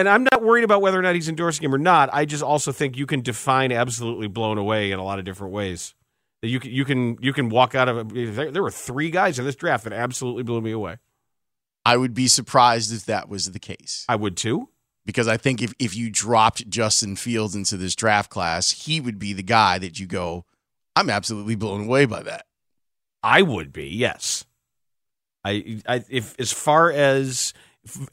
and I'm not worried about whether or not he's endorsing him or not. I just also think you can define absolutely blown away in a lot of different ways. That you can you can you can walk out of. There, there were three guys in this draft that absolutely blew me away. I would be surprised if that was the case. I would too. Because I think if, if you dropped Justin Fields into this draft class, he would be the guy that you go, I'm absolutely blown away by that. I would be, yes. I, I if as far as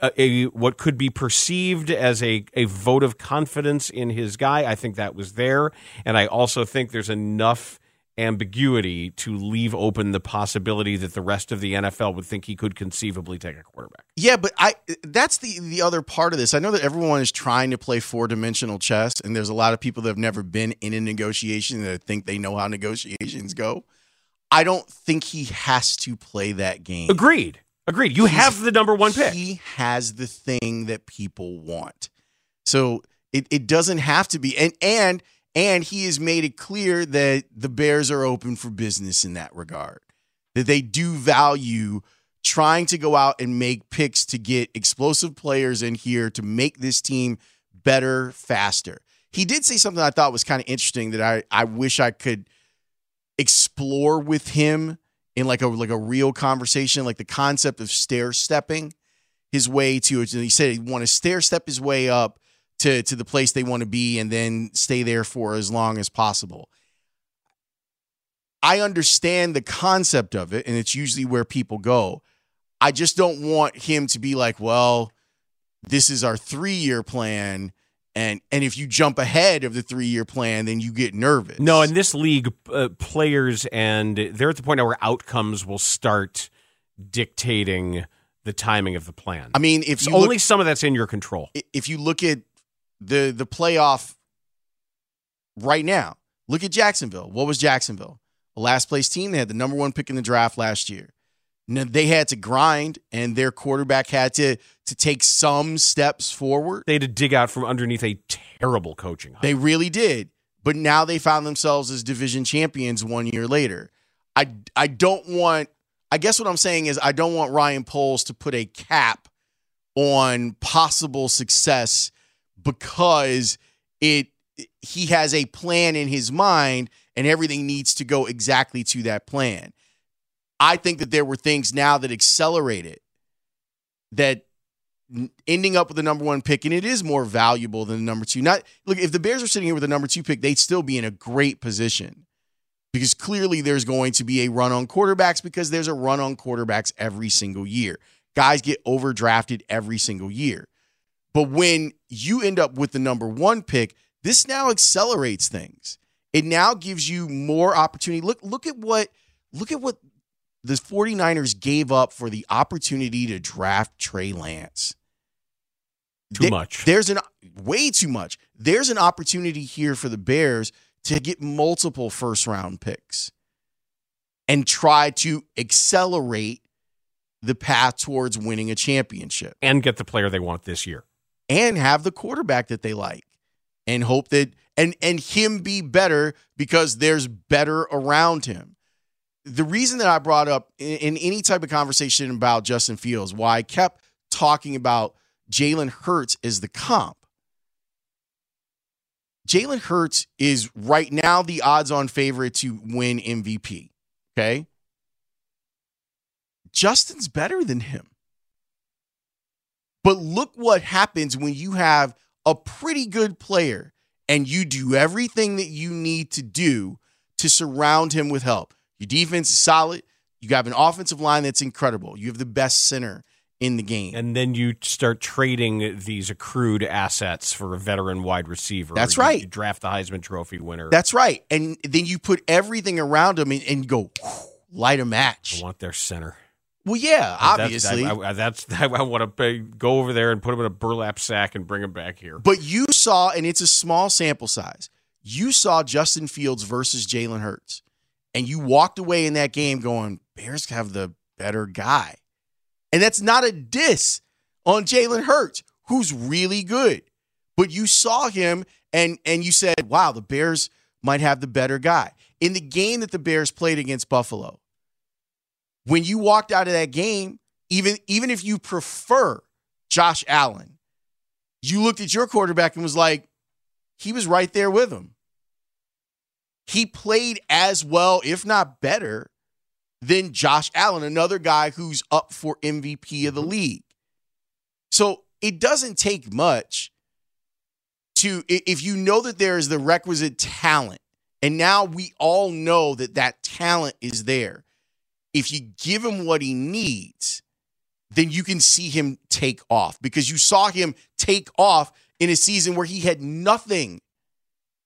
a, a, what could be perceived as a, a vote of confidence in his guy, I think that was there, and I also think there's enough ambiguity to leave open the possibility that the rest of the NFL would think he could conceivably take a quarterback. Yeah, but I that's the the other part of this. I know that everyone is trying to play four-dimensional chess and there's a lot of people that have never been in a negotiation that think they know how negotiations go. I don't think he has to play that game. Agreed. Agreed. You He's, have the number 1 pick. He has the thing that people want. So it, it doesn't have to be and and and he has made it clear that the Bears are open for business in that regard, that they do value trying to go out and make picks to get explosive players in here to make this team better, faster. He did say something I thought was kind of interesting that I, I wish I could explore with him in like a like a real conversation, like the concept of stair stepping his way to. He said he want to stair step his way up to to the place they want to be and then stay there for as long as possible. I understand the concept of it and it's usually where people go. I just don't want him to be like, well, this is our 3-year plan and and if you jump ahead of the 3-year plan then you get nervous. No, in this league uh, players and they're at the point now where outcomes will start dictating the timing of the plan. I mean, if only look, some of that's in your control. If you look at the the playoff right now. Look at Jacksonville. What was Jacksonville? A last place team. They had the number one pick in the draft last year. They had to grind, and their quarterback had to to take some steps forward. They had to dig out from underneath a terrible coaching. They really did. But now they found themselves as division champions one year later. I I don't want. I guess what I'm saying is I don't want Ryan Poles to put a cap on possible success because it he has a plan in his mind and everything needs to go exactly to that plan. I think that there were things now that accelerated that ending up with the number one pick, and it is more valuable than the number two. Not look, if the Bears are sitting here with the number two pick, they'd still be in a great position because clearly there's going to be a run on quarterbacks because there's a run on quarterbacks every single year. Guys get overdrafted every single year. But when you end up with the number one pick, this now accelerates things. It now gives you more opportunity. Look, look at what look at what the 49ers gave up for the opportunity to draft Trey Lance. Too there, much. There's an way too much. There's an opportunity here for the Bears to get multiple first round picks and try to accelerate the path towards winning a championship and get the player they want this year and have the quarterback that they like and hope that and and him be better because there's better around him. The reason that I brought up in, in any type of conversation about Justin Fields, why I kept talking about Jalen Hurts as the comp. Jalen Hurts is right now the odds on favorite to win MVP. Okay. Justin's better than him. But look what happens when you have a pretty good player and you do everything that you need to do to surround him with help. Your defense is solid. You have an offensive line that's incredible. You have the best center in the game. And then you start trading these accrued assets for a veteran wide receiver. That's right. You draft the Heisman Trophy winner. That's right. And then you put everything around him and, and go light a match. I want their center. Well, yeah, obviously. That's, I, I, that's I want to go over there and put him in a burlap sack and bring him back here. But you saw, and it's a small sample size. You saw Justin Fields versus Jalen Hurts, and you walked away in that game going, "Bears have the better guy," and that's not a diss on Jalen Hurts, who's really good. But you saw him, and and you said, "Wow, the Bears might have the better guy." In the game that the Bears played against Buffalo, when you walked out of that game, even even if you prefer Josh Allen, you looked at your quarterback and was like, he was right there with him. He played as well, if not better, than Josh Allen, another guy who's up for MVP of the mm-hmm. league. So it doesn't take much to, if you know that there is the requisite talent, and now we all know that that talent is there. If you give him what he needs, then you can see him take off because you saw him take off in a season where he had nothing.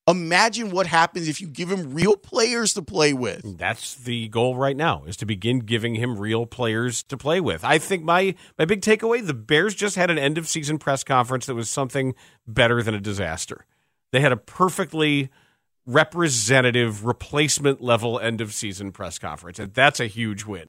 Imagine what happens if you give him real players to play with. That's the goal right now is to begin giving him real players to play with. I think my my big takeaway, the Bears just had an end of season press conference that was something better than a disaster. They had a perfectly representative replacement level end of season press conference and that's a huge win.